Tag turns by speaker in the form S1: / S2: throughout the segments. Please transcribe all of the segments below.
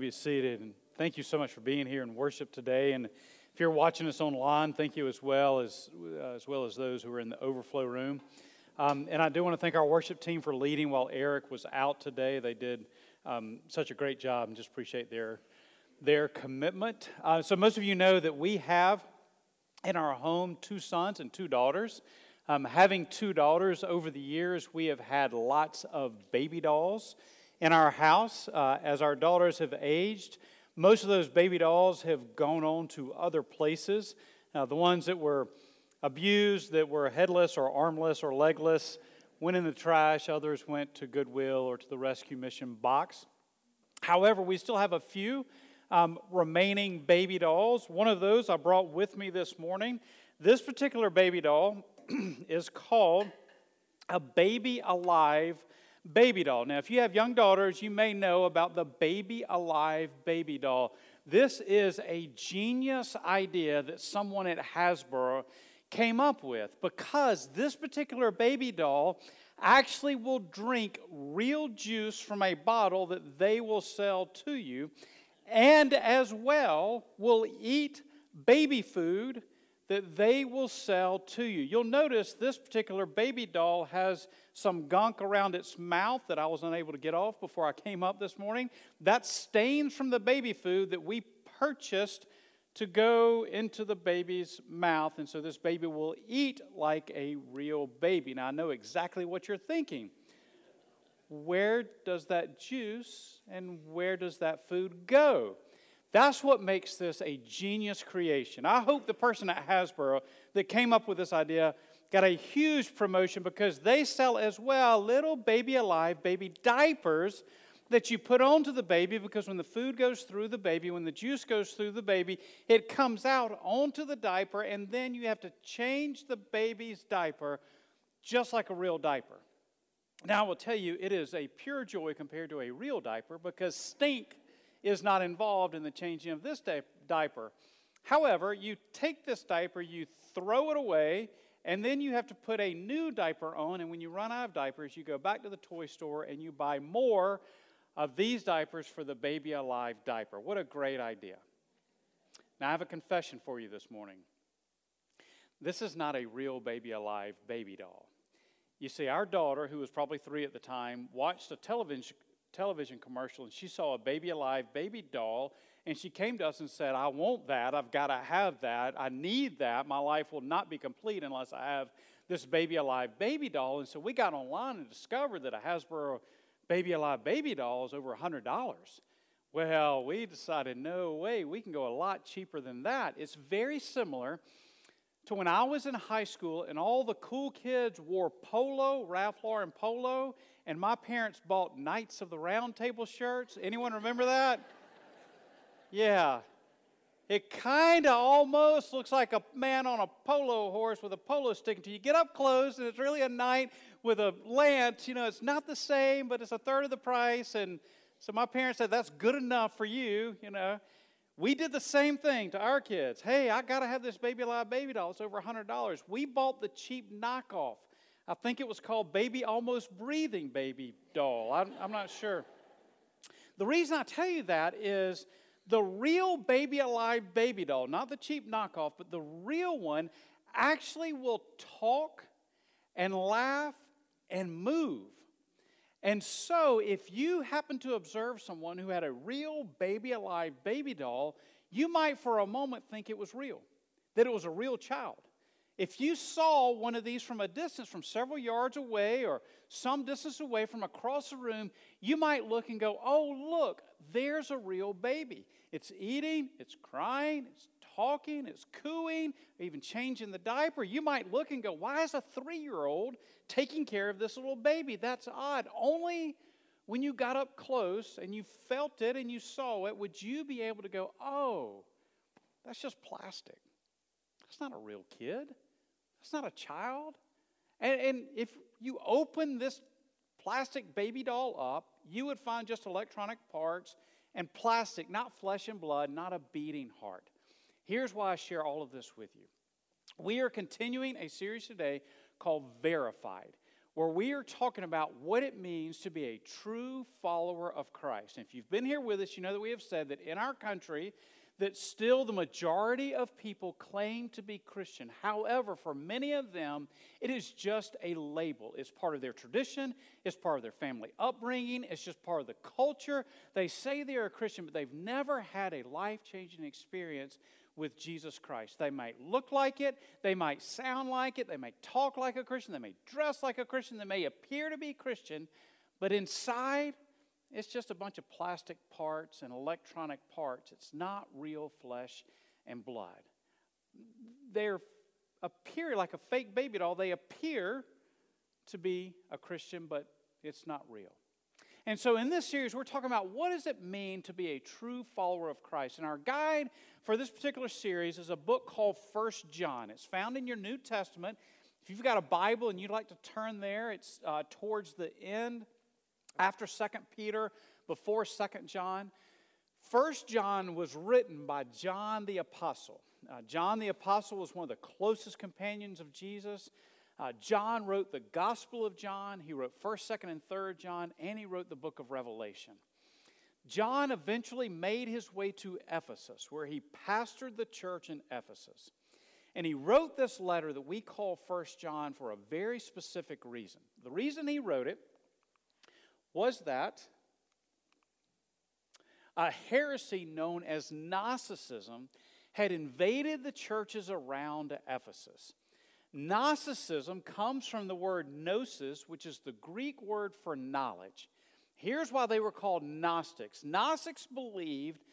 S1: be seated. And thank you so much for being here in worship today. And if you're watching us online, thank you as well as, uh, as well as those who are in the overflow room. Um, and I do want to thank our worship team for leading while Eric was out today. They did um, such a great job and just appreciate their, their commitment. Uh, so, most of you know that we have in our home two sons and two daughters. Um, having two daughters over the years, we have had lots of baby dolls in our house. Uh, as our daughters have aged, most of those baby dolls have gone on to other places. The ones that were abused, that were headless or armless or legless, went in the trash. Others went to Goodwill or to the rescue mission box. However, we still have a few um, remaining baby dolls. One of those I brought with me this morning. This particular baby doll is called a baby alive baby doll. Now, if you have young daughters, you may know about the Baby Alive baby doll. This is a genius idea that someone at Hasbro came up with because this particular baby doll actually will drink real juice from a bottle that they will sell to you and as well will eat baby food that they will sell to you. You'll notice this particular baby doll has some gunk around its mouth that I was unable to get off before I came up this morning. That's stains from the baby food that we purchased to go into the baby's mouth. And so this baby will eat like a real baby. Now, I know exactly what you're thinking. Where does that juice and where does that food go? That's what makes this a genius creation. I hope the person at Hasbro that came up with this idea got a huge promotion because they sell as well little baby alive baby diapers that you put onto the baby because when the food goes through the baby, when the juice goes through the baby, it comes out onto the diaper, and then you have to change the baby's diaper just like a real diaper. Now, I will tell you, it is a pure joy compared to a real diaper because stink is not involved in the changing of this di- diaper. However, you take this diaper, you throw it away, and then you have to put a new diaper on. And when you run out of diapers, you go back to the toy store and you buy more of these diapers for the Baby Alive diaper. What a great idea. Now, I have a confession for you this morning. This is not a real Baby Alive baby doll. You see, our daughter, who was probably three at the time, watched a television television commercial and she saw a baby alive baby doll and she came to us and said, I want that. I've got to have that. I need that. My life will not be complete unless I have this baby alive baby doll. And so we got online and discovered that a Hasbro baby alive baby doll is over $100. Well, we decided, no way, we can go a lot cheaper than that. It's very similar to when I was in high school and all the cool kids wore polo, Ralph Lauren polo, and my parents bought Knights of the Round Table shirts. Anyone remember that? Yeah. It kind of almost looks like a man on a polo horse with a polo stick until you get up close, and it's really a knight with a lance. You know, it's not the same, but it's a third of the price. And so my parents said, That's good enough for you, you know. We did the same thing to our kids. Hey, I got to have this baby alive baby doll. It's over $100. We bought the cheap knockoff I think it was called Baby Almost Breathing Baby Doll. I'm, I'm not sure. The reason I tell you that is the real Baby Alive Baby Doll, not the cheap knockoff, but the real one, actually will talk and laugh and move. And so, if you happen to observe someone who had a real baby alive baby doll, you might for a moment think it was real, that it was a real child. If you saw one of these from a distance, from several yards away or some distance away from across the room, you might look and go, Oh, look, there's a real baby. It's eating, it's crying, it's talking, it's cooing, even changing the diaper. You might look and go, Why is a three year old taking care of this little baby? That's odd. Only when you got up close and you felt it and you saw it would you be able to go, Oh, that's just plastic. That's not a real kid. That's not a child. And, and if you open this plastic baby doll up, you would find just electronic parts and plastic, not flesh and blood, not a beating heart. Here's why I share all of this with you. We are continuing a series today called Verified. where we are talking about what it means to be a true follower of Christ. And if you've been here with us, you know that we have said that in our country, that still the majority of people claim to be Christian. However, for many of them, it is just a label. It's part of their tradition, it's part of their family upbringing, it's just part of the culture. They say they are a Christian, but they've never had a life changing experience with Jesus Christ. They might look like it, they might sound like it, they may talk like a Christian, they may dress like a Christian, they may appear to be Christian, but inside, it's just a bunch of plastic parts and electronic parts. It's not real flesh and blood. They appear like a fake baby doll. They appear to be a Christian, but it's not real. And so in this series, we're talking about what does it mean to be a true follower of Christ. And our guide for this particular series is a book called First John. It's found in your New Testament. If you've got a Bible and you'd like to turn there, it's uh, towards the end after Second Peter, before Second John. First John was written by John the Apostle. Uh, John the Apostle was one of the closest companions of Jesus. Uh, John wrote the Gospel of John, he wrote 1st, 2nd, and 3rd John, and he wrote the book of Revelation. John eventually made his way to Ephesus, where he pastored the church in Ephesus. And he wrote this letter that we call First John for a very specific reason. The reason he wrote it was that a heresy known as Gnosticism had invaded the churches around Ephesus. Gnosticism comes from the word gnosis, which is the Greek word for knowledge. Here's why they were called Gnostics Gnostics believed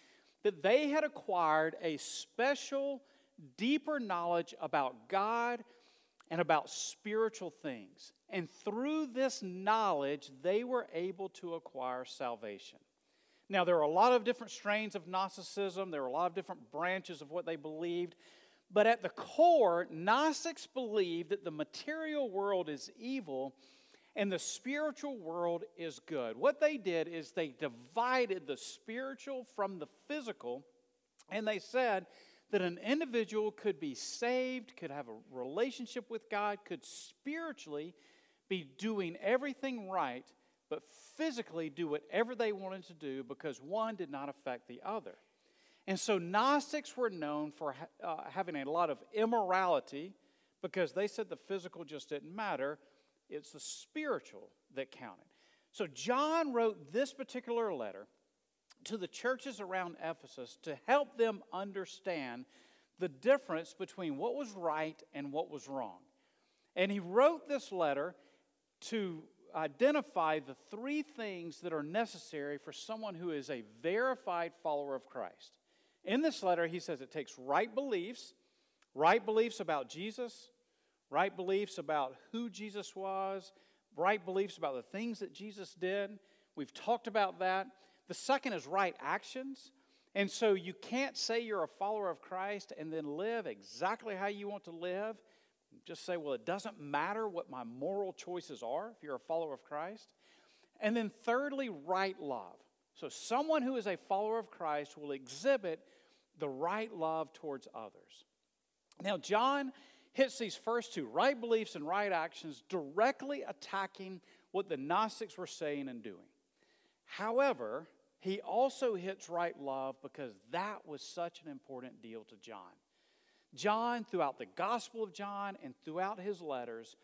S1: that they had acquired a special, deeper knowledge about God and about spiritual things. And through this knowledge, they were able to acquire salvation. Now, there are a lot of different strains of Gnosticism, there are a lot of different branches of what they believed. But at the core, Gnostics believed that the material world is evil and the spiritual world is good. What they did is they divided the spiritual from the physical, and they said that an individual could be saved, could have a relationship with God, could spiritually be doing everything right, but physically do whatever they wanted to do because one did not affect the other. And so Gnostics were known for uh, having a lot of immorality because they said the physical just didn't matter, it's the spiritual that counted. So John wrote this particular letter to the churches around Ephesus to help them understand the difference between what was right and what was wrong. And he wrote this letter to identify the three things that are necessary for someone who is a verified follower of Christ. In this letter, he says it takes right beliefs, right beliefs about Jesus, right beliefs about who Jesus was, right beliefs about the things that Jesus did. We've talked about that. The second is right actions. And so you can't say you're a follower of Christ and then live exactly how you want to live. Just say, well, it doesn't matter what my moral choices are if you're a follower of Christ. And then, thirdly, right love. So, someone who is a follower of Christ will exhibit the right love towards others. Now, John hits these first two right beliefs and right actions directly attacking what the Gnostics were saying and doing. However, he also hits right love because that was such an important deal to John. John, throughout the Gospel of John and throughout his letters,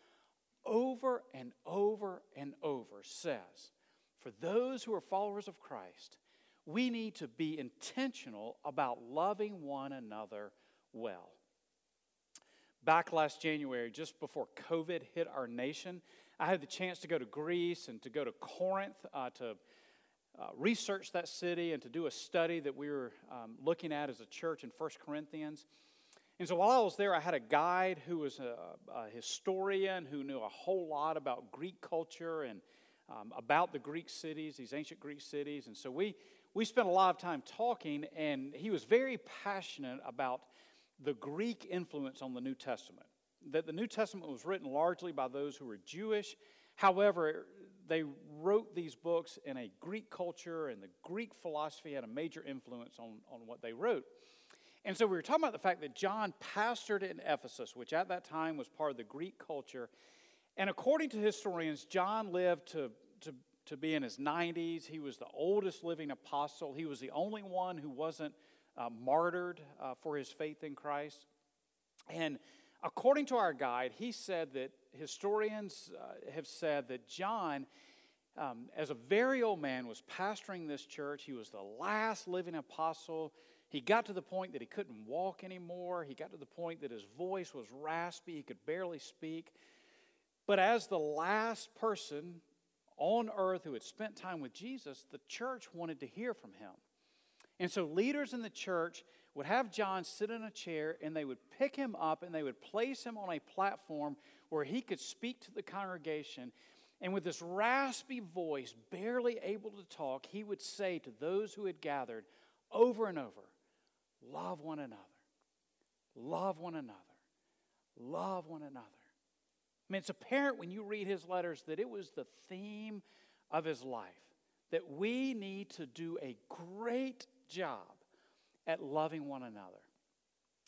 S1: over and over and over says, for those who are followers of Christ, we need to be intentional about loving one another well. Back last January, just before COVID hit our nation, I had the chance to go to Greece and to go to Corinth uh, to uh, research that city and to do a study that we were um, looking at as a church in First Corinthians. And so while I was there, I had a guide who was a, a historian who knew a whole lot about Greek culture and um, about the Greek cities, these ancient Greek cities. And so we, we spent a lot of time talking, and he was very passionate about the Greek influence on the New Testament. That the New Testament was written largely by those who were Jewish. However, they wrote these books in a Greek culture, and the Greek philosophy had a major influence on, on what they wrote. And so we were talking about the fact that John pastored in Ephesus, which at that time was part of the Greek culture. And according to historians, John lived to, to, to be in his 90s. He was the oldest living apostle. He was the only one who wasn't uh, martyred uh, for his faith in Christ. And according to our guide, he said that historians uh, have said that John, um, as a very old man, was pastoring this church. He was the last living apostle. He got to the point that he couldn't walk anymore. He got to the point that his voice was raspy. He could barely speak. But as the last person on earth who had spent time with Jesus, the church wanted to hear from him. And so leaders in the church would have John sit in a chair and they would pick him up and they would place him on a platform where he could speak to the congregation. And with this raspy voice, barely able to talk, he would say to those who had gathered over and over, Love one another, love one another, love one another. I mean, it's apparent when you read his letters that it was the theme of his life that we need to do a great job at loving one another.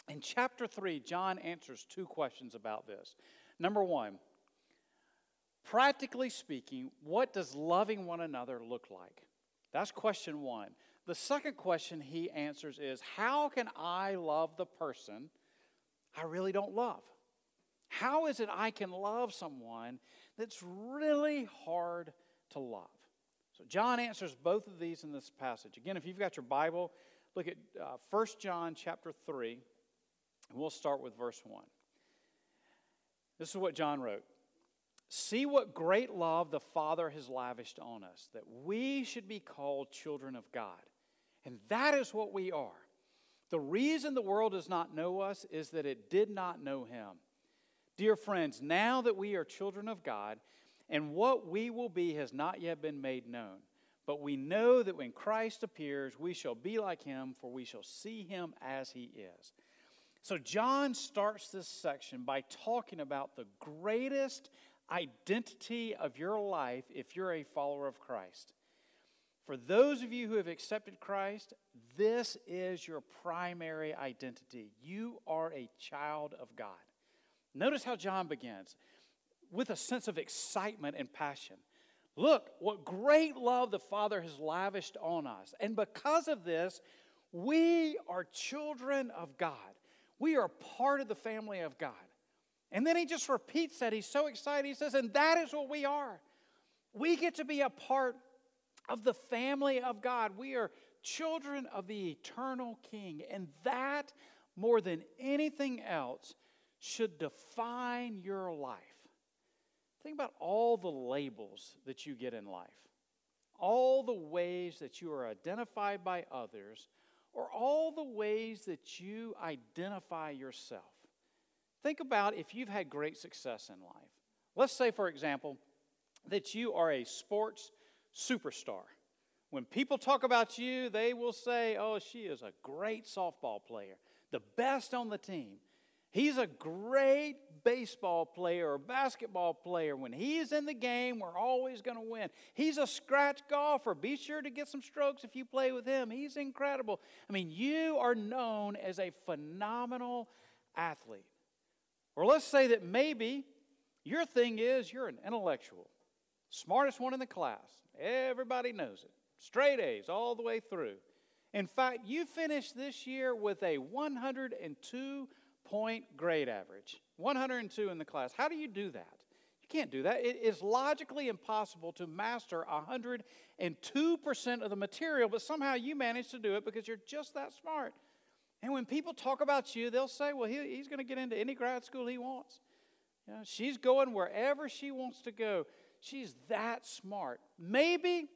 S1: In chapter 3, John answers two questions about this. Number one, practically speaking, what does loving one another look like? That's question one. The second question he answers is How can I love the person I really don't love? How is it I can love someone that's really hard to love? So, John answers both of these in this passage. Again, if you've got your Bible, look at uh, 1 John chapter 3, and we'll start with verse 1. This is what John wrote See what great love the Father has lavished on us, that we should be called children of God. And that is what we are. The reason the world does not know us is that it did not know Him. Dear friends, now that we are children of God, and what we will be has not yet been made known. But we know that when Christ appears, we shall be like him, for we shall see him as he is. So, John starts this section by talking about the greatest identity of your life if you're a follower of Christ. For those of you who have accepted Christ, this is your primary identity. You are a child of God. Notice how John begins with a sense of excitement and passion. Look, what great love the Father has lavished on us. And because of this, we are children of God. We are part of the family of God. And then he just repeats that. He's so excited. He says, and that is what we are. We get to be a part of the family of God. We are children of the eternal King. And that, more than anything else, should define your life. Think about all the labels that you get in life, all the ways that you are identified by others, or all the ways that you identify yourself. Think about if you've had great success in life. Let's say, for example, that you are a sports superstar. When people talk about you, they will say, Oh, she is a great softball player, the best on the team. He's a great baseball player or basketball player. When he's in the game, we're always going to win. He's a scratch golfer. Be sure to get some strokes if you play with him. He's incredible. I mean, you are known as a phenomenal athlete. Or let's say that maybe your thing is you're an intellectual, smartest one in the class. Everybody knows it. Straight A's all the way through. In fact, you finished this year with a 102 point grade average, 102 in the class. How do you do that? You can't do that. It is logically impossible to master 102% of the material, but somehow you manage to do it because you're just that smart. And when people talk about you, they'll say, well, he, he's going to get into any grad school he wants. You know, she's going wherever she wants to go. She's that smart. Maybe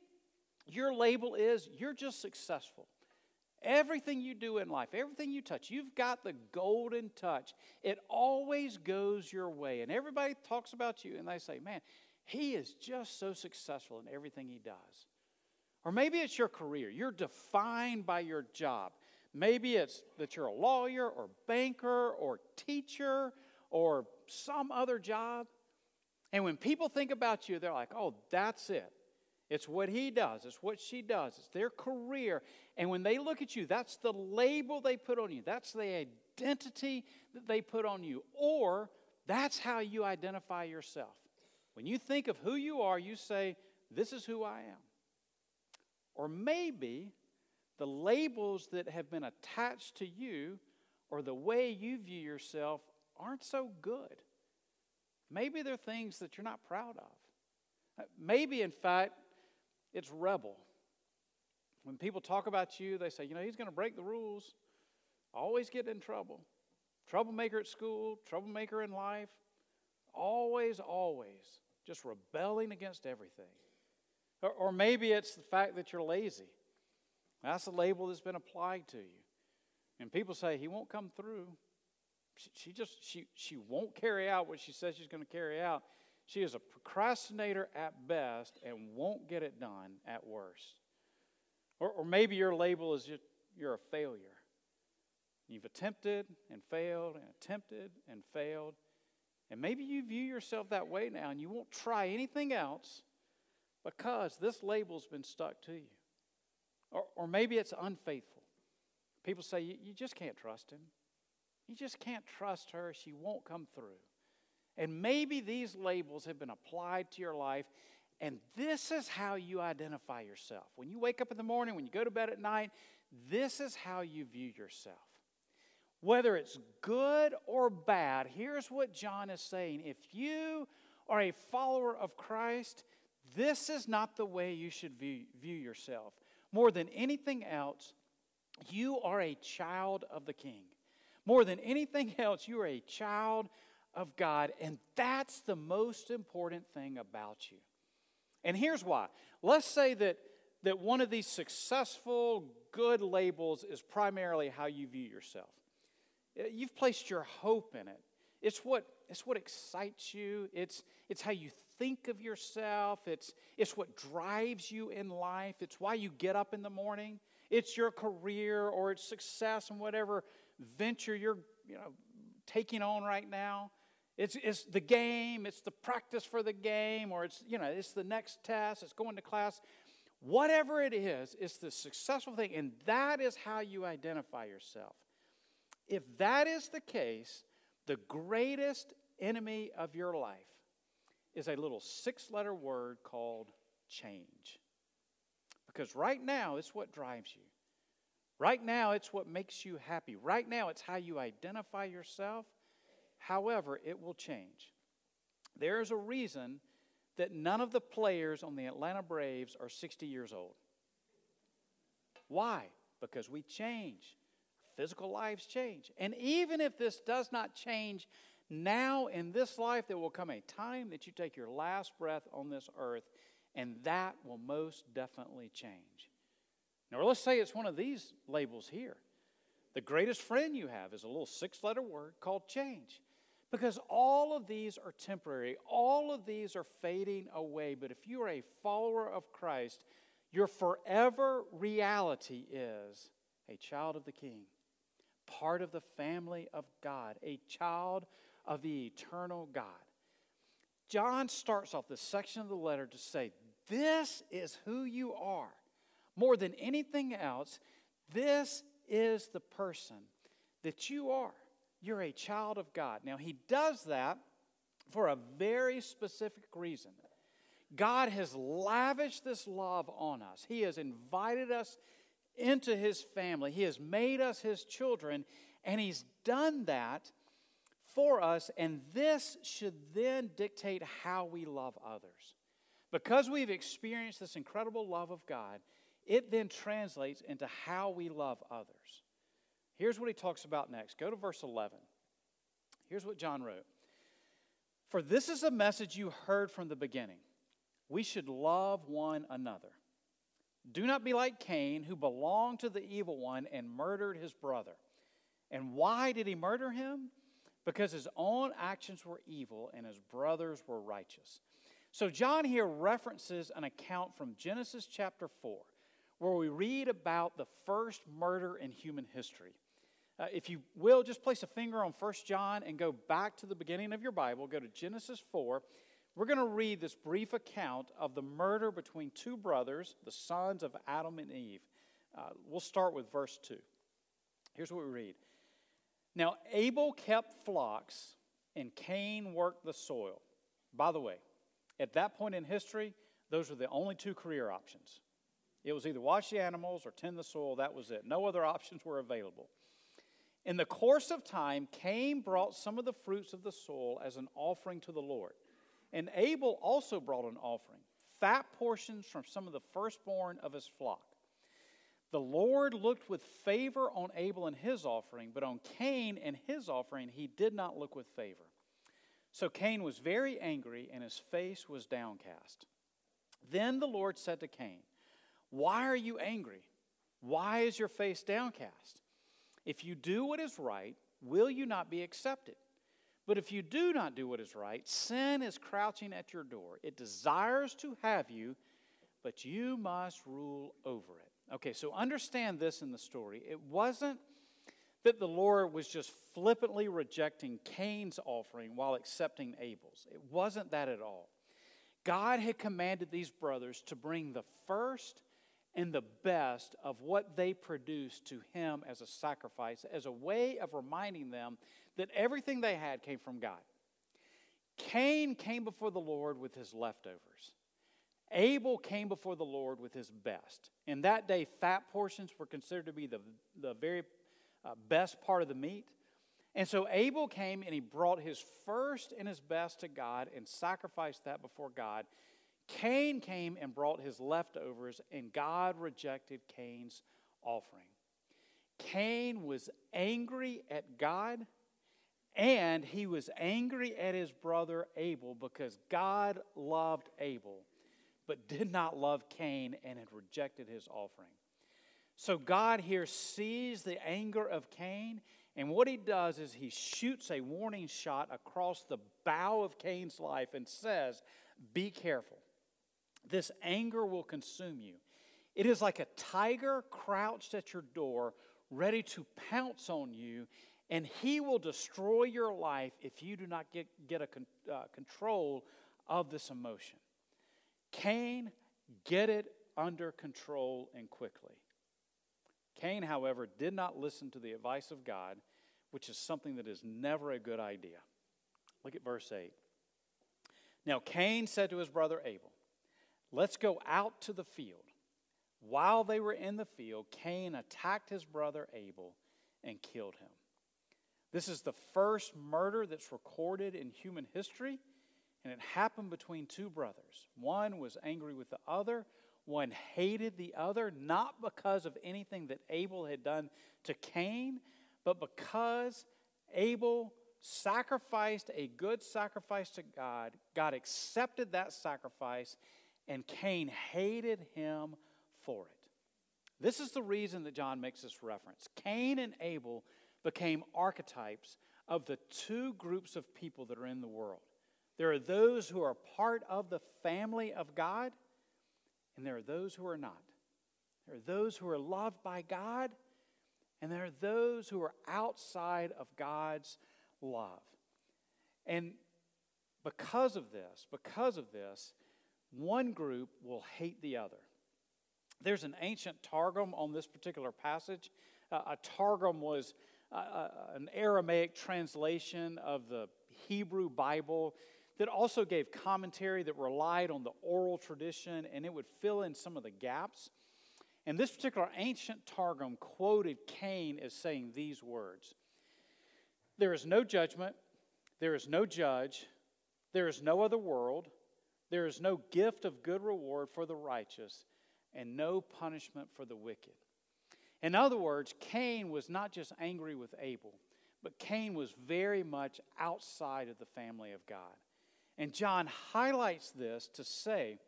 S1: your label is you're just successful. Everything you do in life, everything you touch, you've got the golden touch. It always goes your way. And everybody talks about you and they say, man, he is just so successful in everything he does. Or maybe it's your career. You're defined by your job. Maybe it's that you're a lawyer or banker or teacher or some other job. And when people think about you, they're like, oh, that's it. It's what he does, it's what she does, it's their career. And when they look at you, that's the label they put on you, that's the identity that they put on you, or that's how you identify yourself. When you think of who you are, you say, This is who I am. Or maybe the labels that have been attached to you or the way you view yourself aren't so good. Maybe they're things that you're not proud of. Uh, maybe, in fact, it's rebel. When people talk about you, they say, you know, he's going to break the rules, always get in trouble. Troublemaker at school, troublemaker in life, always, always just rebelling against everything. Or, or maybe it's the fact that you're lazy. That's the label that's been applied to you. And people say, he won't come through. She, she just, she, she won't carry out what she says she's going to carry out. She is a procrastinator at best and won't get it done at worst. Or, or maybe your label is you're a failure. You've attempted and failed and attempted and failed. And maybe you view yourself that way now and you won't try anything else because this label's been stuck to you. Or, or maybe it's unfaithful. People say, you, you just can't trust him. You just can't trust her. She won't come through. And maybe these labels have been applied to your life, and this is how you identify yourself. When you wake up in the morning, when you go to bed at night, this is how you view yourself. Whether it's good or bad, here's what John is saying. If you are a follower of Christ, this is not the way you should view, view yourself. More than anything else, you are a child of the King. More than anything else, you are a child of God, and that's the most important thing about you. And here's why. Let's say that, that one of these successful, good labels is primarily how you view yourself. Uh, you've placed your hope in it. It's what, it's what excites you, it's, it's how you think of yourself, it's, it's what drives you in life, it's why you get up in the morning, it's your career or it's success and whatever venture you're you know, taking on right now. It's, it's the game, it's the practice for the game, or it's, you know, it's the next test, it's going to class. Whatever it is, it's the successful thing, and that is how you identify yourself. If that is the case, the greatest enemy of your life is a little six letter word called change. Because right now, it's what drives you. Right now, it's what makes you happy. Right now, it's how you identify yourself. However, it will change. There is a reason that none of the players on the Atlanta Braves are 60 years old. Why? Because we change physical lives change. And even if this does not change now in this life, there will come a time that you take your last breath on this earth, and that will most definitely change. Now, let's say it's one of these labels here. The greatest friend you have is a little six letter word called change. Because all of these are temporary, all of these are fading away. But if you are a follower of Christ, your forever reality is a child of the King part of the family of God, a child of the eternal God. John starts off this section of the letter to say, This is who you are. More than anything else, this is the person that you are. You're a child of God. Now, he does that for a very specific reason. God has lavished this love on us, He has invited us into his family. He has made us his children, and he's done that for us, and this should then dictate how we love others. Because we've experienced this incredible love of God, it then translates into how we love others. Here's what he talks about next. Go to verse 11. Here's what John wrote For this is a message you heard from the beginning. We should love one another. Do not be like Cain, who belonged to the evil one and murdered his brother. And why did he murder him? Because his own actions were evil and his brothers were righteous. So, John here references an account from Genesis chapter 4, where we read about the first murder in human history. Uh, if you will, just place a finger on 1 John and go back to the beginning of your Bible. Go to Genesis 4 we're going to read this brief account of the murder between two brothers, the sons of Adam and Eve. Uh, we'll start with verse 2. Here's what we read Now, Abel kept flocks, and Cain worked the soil. By the way, At that point in history, those were the only two career options. It was either watch the animals or tend the soil, that was it. No other options were available. In the course of time, Cain brought some of the fruits of the soil as an offering to the Lord. And Abel also brought an offering, fat portions from some of the firstborn of his flock. The Lord looked with favor on Abel and his offering, but on Cain and his offering he did not look with favor. So Cain was very angry, and his face was downcast. Then the Lord said to Cain, Why are you angry? Why is your face downcast? If you do what is right, will you not be accepted? But if you do not do what is right, sin is crouching at your door. It desires to have you, but you must rule over it. Okay, so understand this in the story. It wasn't that the Lord was just flippantly rejecting Cain's offering while accepting Abel's. It wasn't that at all. God had commanded these brothers to bring the first and the best of what they produced to Him as a sacrifice, as a way of reminding them that everything they had came from God. Cain came before the Lord with his leftovers. Abel came before the Lord with his best. In that day, fat portions were considered to be the, the very uh, best part of the meat. And so Abel came and he brought his first and his best to God and sacrificed that before God. Cain came and brought his leftovers, and God rejected Cain's offering. Cain was angry at God, and he was angry at his brother Abel because God loved Abel, but did not love Cain and had rejected his offering. So God here sees the anger of Cain and what he does is he shoots a warning shot across the bow of Cain's life and says, Be careful. This anger will consume you. It is like a tiger crouched at your door, ready to pounce on you, and he will destroy your life if you do not get, get a con, uh, control of this emotion. Cain, get it under control and quickly. Cain, however, did not listen to the advice of God, which is something that is never a good idea. Look at verse 8. Now Cain said to his brother Abel, Let's go out to the field. While they were in the field, Cain attacked his brother Abel and killed him. This is the first murder that's recorded in human history, and it happened between two brothers. One was angry with the other, one hated the other, not because of anything that Abel had done to Cain, but because Abel sacrificed a good sacrifice to God, God accepted that sacrifice, and Cain hated him for it. This is the reason that John makes this reference. Cain and Abel became archetypes of the two groups of people that are in the world. There are those who are part of the family of God, and there are those who are not. There are those who are loved by God, and there are those who are outside of God's love. And because of this, because of this, one group will hate the other. There's an ancient Targum on this particular passage. Uh, a Targum was uh, uh an Aramaic translation of the Hebrew Bible that also gave commentary that relied on the oral tradition and it would fill in some of the gaps. And this particular ancient Targum quoted Cain as saying these words There is no judgment, there is no judge, there is no other world, there is no gift of good reward for the righteous, and no punishment for the wicked. In other words, Cain was not just angry with Abel, but Cain was very much outside of the family of God. And John highlights this to say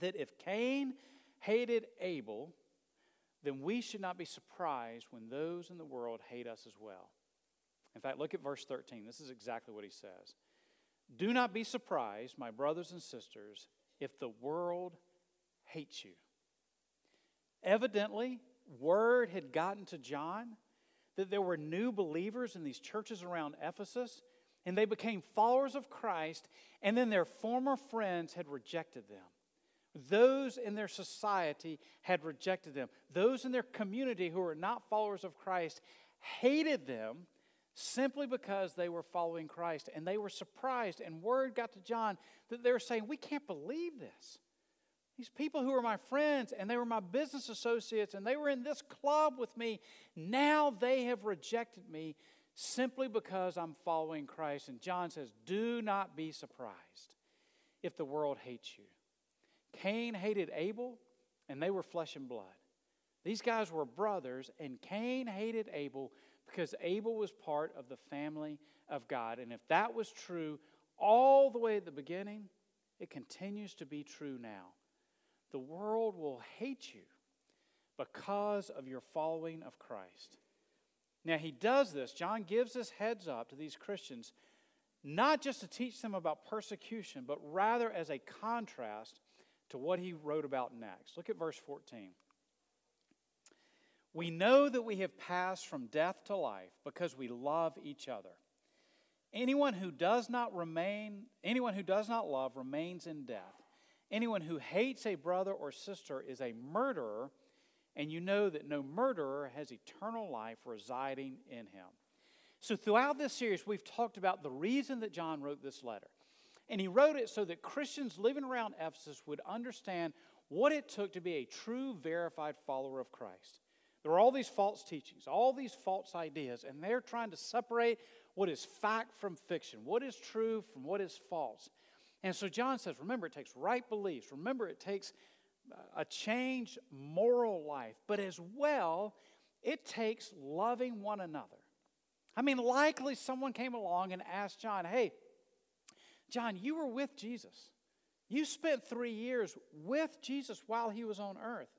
S1: that if Cain hated Abel, then we should not be surprised when those in the world hate us as well. In fact, look at verse 13. This is exactly what he says. Do not be surprised, my brothers and sisters, if the world hates you. Evidently, word had gotten to John that there were new believers in these churches around Ephesus and they became followers of Christ, and then their former friends had rejected them. Those in their society had rejected them. Those in their community who were not followers of Christ hated them, simply because they were following Christ. And they were surprised, and word got to John that they were saying, We can't believe this. These people who were my friends and they were my business associates and they were in this club with me, now they have rejected me simply because I'm following Christ. And John says, Do not be surprised if the world hates you. Cain hated Abel, and they were flesh and blood. These guys were brothers, and Cain hated Abel because Abel was part of the family of God. And if that was true all the way at the beginning, it continues to be true now. The world will hate you because of your following of Christ. Now, he does this. John gives this heads up to these Christians, not just to teach them about persecution, but rather as a contrast to what he wrote about next. Look at verse 14. We know that we have passed from death to life because we love each other. Anyone who does not remain, anyone who does not love remains in death. Anyone who hates a brother or sister is a murderer, and you know that no murderer has eternal life residing in him. So, throughout this series, we've talked about the reason that John wrote this letter. And he wrote it so that Christians living around Ephesus would understand what it took to be a true, verified follower of Christ. There are all these false teachings, all these false ideas, and they're trying to separate what is fact from fiction, what is true from what is false. And so John says, remember, it takes right beliefs. Remember, it takes uh, a changed moral life, but as well, it takes loving one another. I mean, likely someone came along and asked John, hey, John, you were with Jesus. You spent three years with Jesus while he was on earth.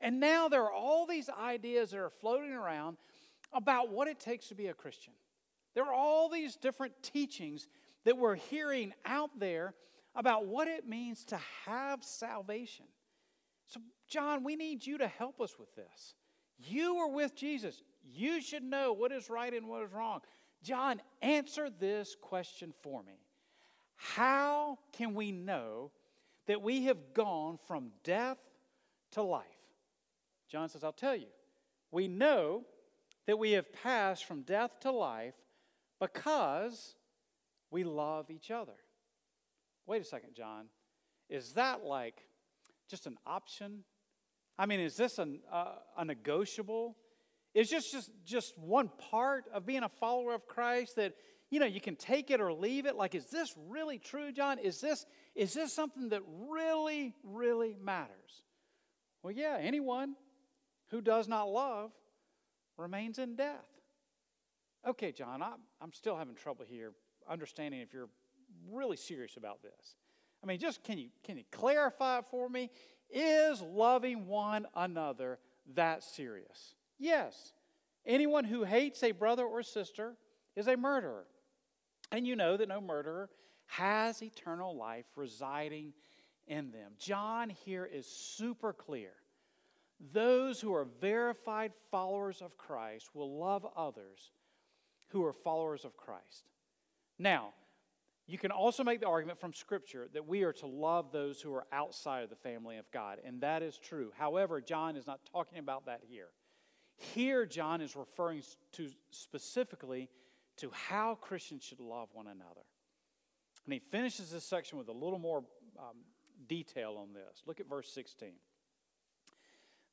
S1: And now there are all these ideas that are floating around about what it takes to be a Christian. There are all these different teachings that we're hearing out there about what it means to have salvation. So, John, we need you to help us with this. You were with Jesus. You should know what is right and what is wrong. John, answer this question for me. How can we know that we have gone from death to life? John says, I'll tell you. We know that we have passed from death to life because we love each other. Wait a second, John. Is that like just an option? I mean, is this an, uh, a negotiable? Is just, just, just one part of being a follower of Christ that, you know, you can take it or leave it? Like, is this really true, John? Is this, is this something that really, really matters? Well, yeah, anyone who does not love remains in death. Okay, John, I'm, I'm still having trouble here understanding if you're really serious about this. I mean, just can you, can you clarify it for me? Is loving one another that serious? Yes. Anyone who hates a brother or sister is a murderer. And you know that no murderer has eternal life residing in them. John here is super clear. Those who are verified followers of Christ will love others who are followers of Christ. Now, you can also make the argument from Scripture that we are to love those who are outside of the family of God, and that is true. However, John is not talking about that here. Here, John is referring to specifically to how Christians should love one another. And he finishes this section with a little more um, detail on this. Look at verse 16.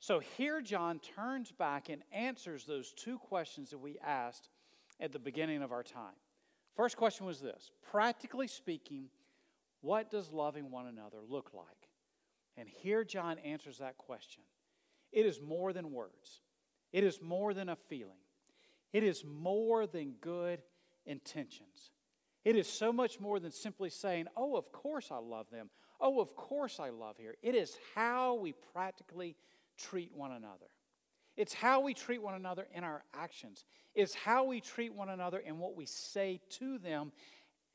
S1: So here, John turns back and answers those two questions that we asked at the beginning of our time. First question was this Practically speaking, what does loving one another look like? And here, John answers that question. It is more than words, it is more than a feeling, it is more than good intentions. It is so much more than simply saying, Oh, of course I love them. Oh, of course I love here. It is how we practically treat one another. It's how we treat one another in our actions. It's how we treat one another in what we say to them.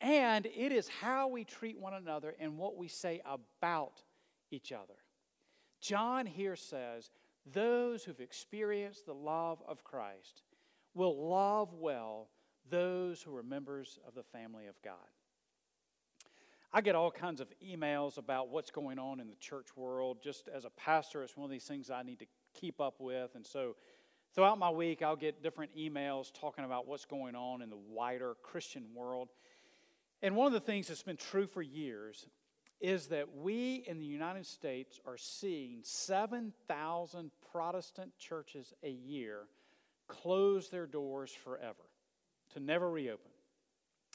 S1: And it is how we treat one another and what we say about each other. John here says, those who've experienced the love of Christ will love well those who are members of the family of God. I get all kinds of emails about what's going on in the church world. Just as a pastor, it's one of these things I need to keep up with. And so throughout my week, I'll get different emails talking about what's going on in the wider Christian world. And one of the things that's been true for years is that we in the United States are seeing 7,000 Protestant churches a year close their doors forever, to never reopen.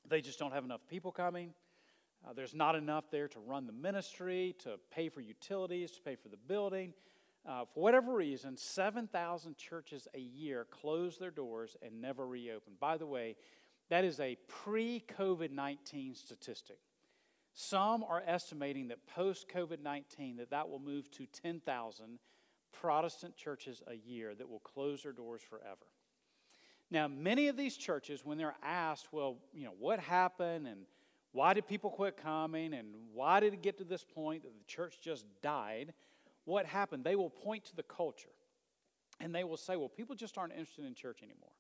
S1: They just don't have enough people coming. Uh, there's not enough there to run the ministry, to pay for utilities, to pay for the building. Uh, for whatever reason, 7,000 churches a year close their doors and never reopen. By the way, that is a pre COVID 19 statistic. Some are estimating that post COVID 19 that that will move to 10,000 Protestant churches a year that will close their doors forever. Now, many of these churches, when they're asked, well, you know, what happened and why did people quit coming and why did it get to this point that the church just died? What happened? They will point to the culture and they will say, well, people just aren't interested in church anymore.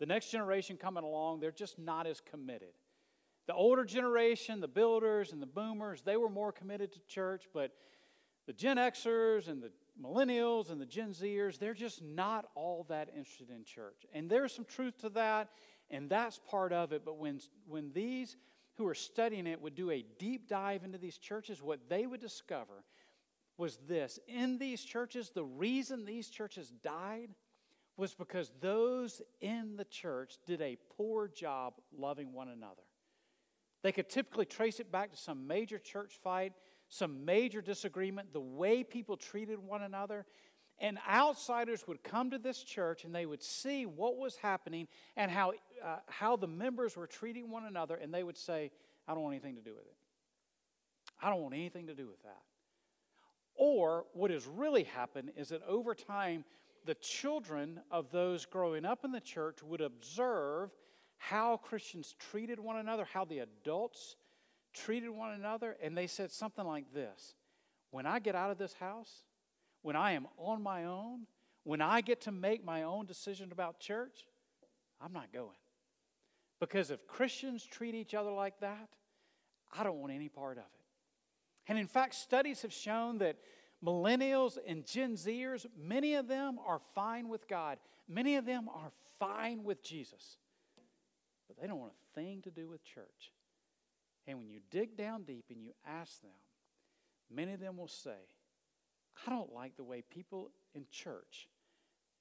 S1: The next generation coming along, they're just not as committed. The older generation, the builders and the boomers, they were more committed to church, but the Gen Xers and the millennials and the Gen Zers, they're just not all that interested in church. And there's some truth to that, and that's part of it. But when, when these who are studying it would do a deep dive into these churches, what they would discover was this in these churches, the reason these churches died was because those in the church did a poor job loving one another. They could typically trace it back to some major church fight, some major disagreement, the way people treated one another. And outsiders would come to this church and they would see what was happening and how, uh, how the members were treating one another, and they would say, I don't want anything to do with it. I don't want anything to do with that. Or what has really happened is that over time, the children of those growing up in the church would observe how Christians treated one another, how the adults treated one another, and they said something like this When I get out of this house, when I am on my own, when I get to make my own decision about church, I'm not going. Because if Christians treat each other like that, I don't want any part of it. And in fact, studies have shown that millennials and Gen Zers, many of them are fine with God. Many of them are fine with Jesus. But they don't want a thing to do with church. And when you dig down deep and you ask them, many of them will say, I don't like the way people in church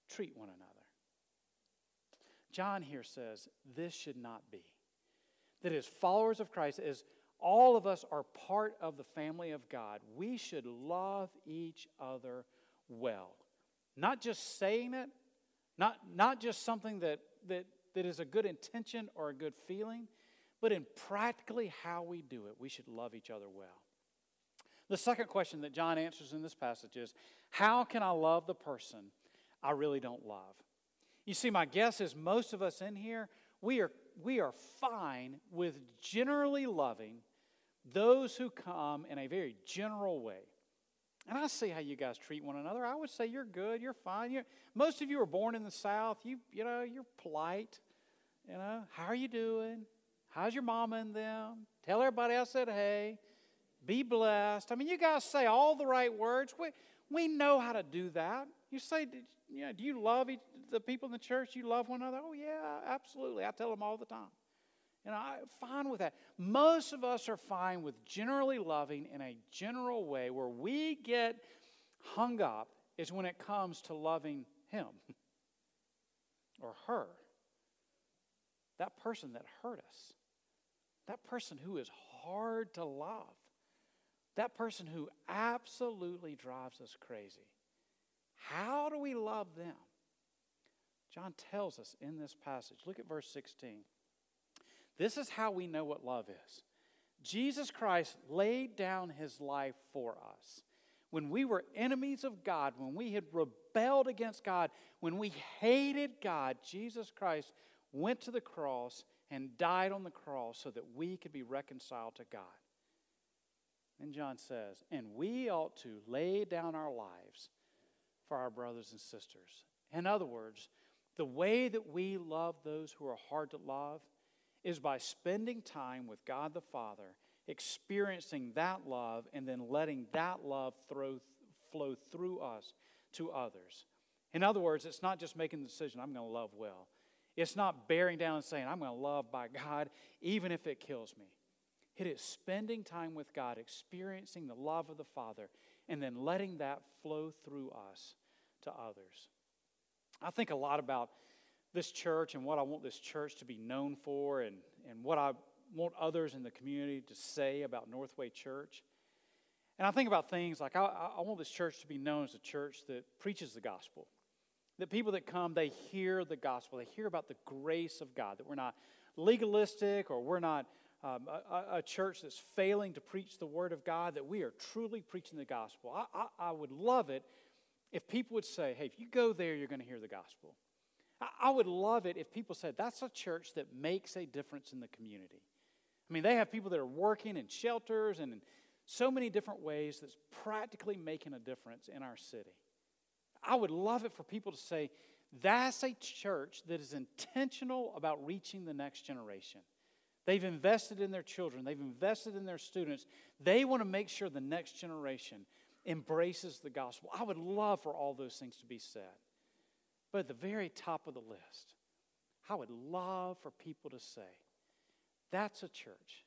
S1: treat one another. John here says this should not be. That as followers of Christ, as all of us are part of the family of God, we should love each other well. Not just saying it, not, not just something that, that, that is a good intention or a good feeling, but in practically how we do it, we should love each other well. The second question that John answers in this passage is How can I love the person I really don't love? You see, my guess is most of us in here, we are, we are fine with generally loving those who come in a very general way. And I see how you guys treat one another. I would say you're good, you're fine. You're, most of you were born in the South. You, you know, you're polite. You know, how are you doing? How's your mama and them? Tell everybody I said hey. Be blessed. I mean, you guys say all the right words. We, we know how to do that. You say, know, do you love each, the people in the church? You love one another? Oh, yeah, absolutely. I tell them all the time. And I'm fine with that. Most of us are fine with generally loving in a general way. Where we get hung up is when it comes to loving him or her. That person that hurt us. That person who is hard to love. That person who absolutely drives us crazy. How do we love them? John tells us in this passage. Look at verse 16. This is how we know what love is. Jesus Christ laid down his life for us. when we were enemies of God, when we had rebelled against God, when we hated God, Jesus Christ went to the cross and died on the cross so that we could be reconciled to God. And John says, and we ought to lay down our lives for our brothers and sisters. In other words, the way that we love those who are hard to love is by spending time with God the Father, experiencing that love, and then letting that love throw, flow through us to others. In other words, it's not just making the decision, I'm going to love well. It's not bearing down and saying, I'm going to love by God, even if it kills me. It is spending time with God, experiencing the love of the Father, and then letting that flow through us to others. I think a lot about this church and what I want this church to be known for and, and what I want others in the community to say about Northway Church. And I think about things like I, I want this church to be known as a church that preaches the gospel. That people that come, they hear the gospel, they hear about the grace of God, that we're not legalistic or we're not um, a, a, church that's failing to preach the word of God, that we are truly preaching the gospel. I, I, I would love it if people would say, hey, if you go there, you're going to hear the gospel. I, I would love it if people said, that's a church that makes a difference in the community. I mean, they have people that are working in shelters and in so many different ways that's practically making a difference in our city. I would love it for people to say, that's a church that is intentional about reaching the next generation. They've invested in their children, they've invested in their students. They want to make sure the next generation embraces the gospel. I would love for all those things to be said. But at the very top of the list, I would love for people to say, that's a church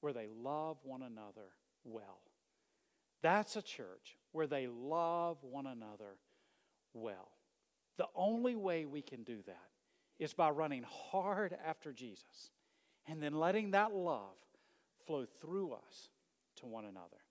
S1: where they love one another well. That's a church where they love one another well. The only way we can do that is by running hard after Jesus and then letting that love flow through us to one another.